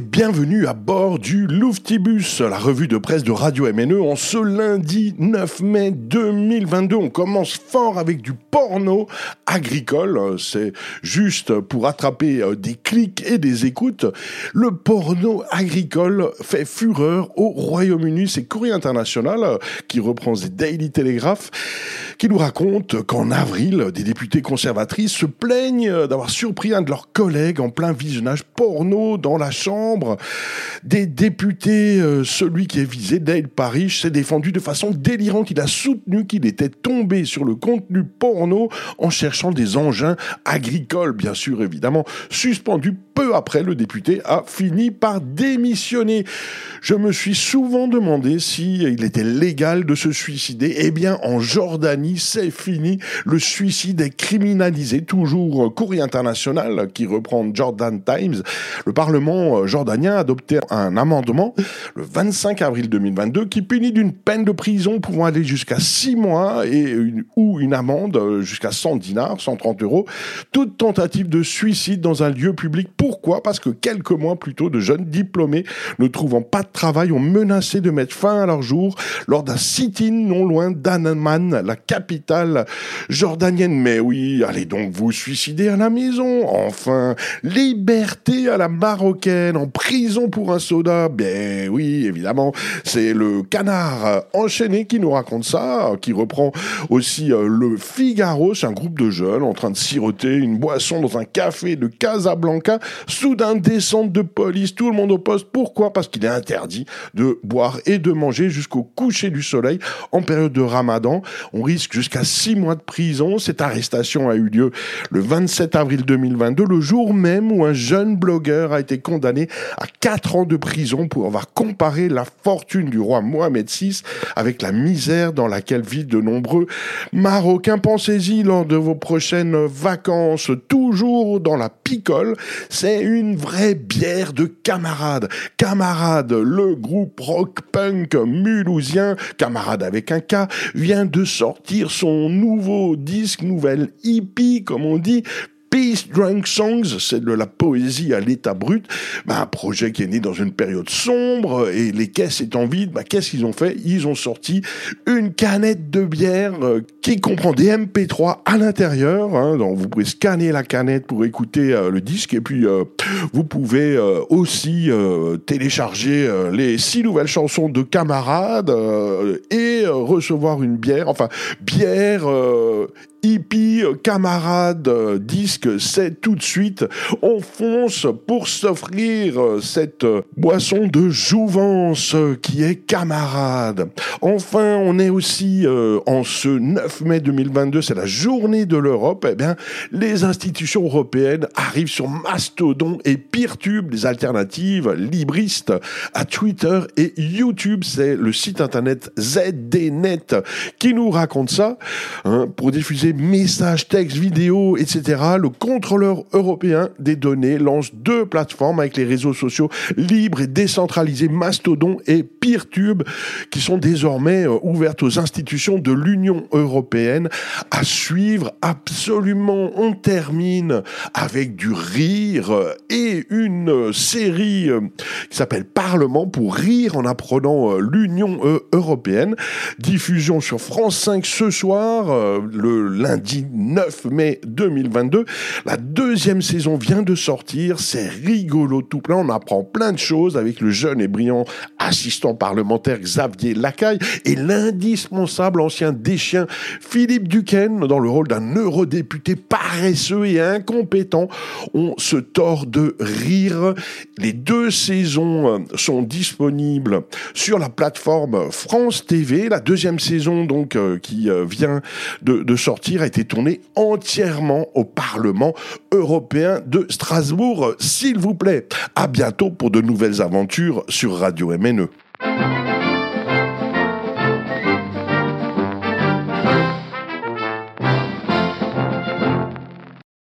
Bienvenue à bord du Louftibus, la revue de presse de Radio MNE en ce lundi 9 mai 2022. On commence fort avec du porno agricole. C'est juste pour attraper euh, des clics et des écoutes. Le porno agricole fait fureur au Royaume-Uni. C'est Courrier International euh, qui reprend The Daily Telegraph qui nous raconte qu'en avril, des députés conservatrices se plaignent d'avoir surpris un de leurs collègues en plein visionnage porno dans la chambre des députés, euh, celui qui est visé, Dale Parish, s'est défendu de façon délirante. Il a soutenu qu'il était tombé sur le contenu porno en cherchant des engins agricoles, bien sûr, évidemment. Suspendu peu après, le député a fini par démissionner. Je me suis souvent demandé s'il était légal de se suicider. Eh bien, en Jordanie, c'est fini. Le suicide est criminalisé. Toujours courrier international qui reprend Jordan Times. Le Parlement jordanien a adopté un amendement le 25 avril 2022 qui punit d'une peine de prison pouvant aller jusqu'à 6 mois ou une amende jusqu'à 100 dinars, 130 euros, toute tentative de suicide dans un lieu public. Pourquoi? Parce que quelques mois plus tôt, de jeunes diplômés ne trouvant pas de travail ont menacé de mettre fin à leur jour lors d'un sit-in non loin d'Anaman, la jordanienne. Mais oui, allez donc vous suicider à la maison. Enfin, liberté à la marocaine en prison pour un soda. Ben oui, évidemment, c'est le canard enchaîné qui nous raconte ça, qui reprend aussi euh, le Figaro, c'est un groupe de jeunes en train de siroter une boisson dans un café de Casablanca. Soudain, descente de police, tout le monde au poste. Pourquoi? Parce qu'il est interdit de boire et de manger jusqu'au coucher du soleil en période de ramadan. On risque jusqu'à six mois de prison. Cette arrestation a eu lieu le 27 avril 2022, le jour même où un jeune blogueur a été condamné à 4 ans de prison pour avoir comparé la fortune du roi Mohamed VI avec la misère dans laquelle vivent de nombreux Marocains. Pensez-y lors de vos prochaines vacances, toujours dans la C'est une vraie bière de camarades. Camarade, le groupe rock punk mulhousien, camarade avec un K, vient de sortir son nouveau disque, nouvelle hippie, comme on dit, Peace Drunk Songs, c'est de la poésie à l'état brut, bah, un projet qui est né dans une période sombre et les caisses étant vides, bah, qu'est-ce qu'ils ont fait? Ils ont sorti une canette de bière euh, qui comprend des MP3 à l'intérieur, hein, donc vous pouvez scanner la canette pour écouter euh, le disque et puis euh, vous pouvez aussi télécharger les six nouvelles chansons de camarades et recevoir une bière, enfin bière hippie, camarade, disque, c'est tout de suite. On fonce pour s'offrir cette boisson de jouvence qui est camarade. Enfin, on est aussi euh, en ce 9 mai 2022, c'est la journée de l'Europe. Eh bien, les institutions européennes arrivent sur Mastodon et Peertube, les alternatives libristes à Twitter et YouTube. C'est le site internet ZDNet qui nous raconte ça hein, pour diffuser messages, textes, vidéos, etc., le contrôleur européen des données lance deux plateformes avec les réseaux sociaux libres et décentralisés Mastodon et Peertube qui sont désormais euh, ouvertes aux institutions de l'Union européenne à suivre absolument. On termine avec du rire et une série euh, qui s'appelle Parlement pour rire en apprenant euh, l'Union européenne. Diffusion sur France 5 ce soir, le lundi 9 mai 2022. La deuxième saison vient de sortir, c'est rigolo tout plein, on apprend plein de choses avec le jeune et brillant assistant parlementaire Xavier Lacaille et l'indispensable ancien déchien Philippe Duquesne dans le rôle d'un eurodéputé paresseux et incompétent. On se tord de rire. Les deux saisons euh, sont disponibles sur la plateforme France TV. La deuxième saison donc euh, qui euh, vient de, sortir a été tourné entièrement au Parlement européen de Strasbourg. S'il vous plaît, à bientôt pour de nouvelles aventures sur Radio MNE.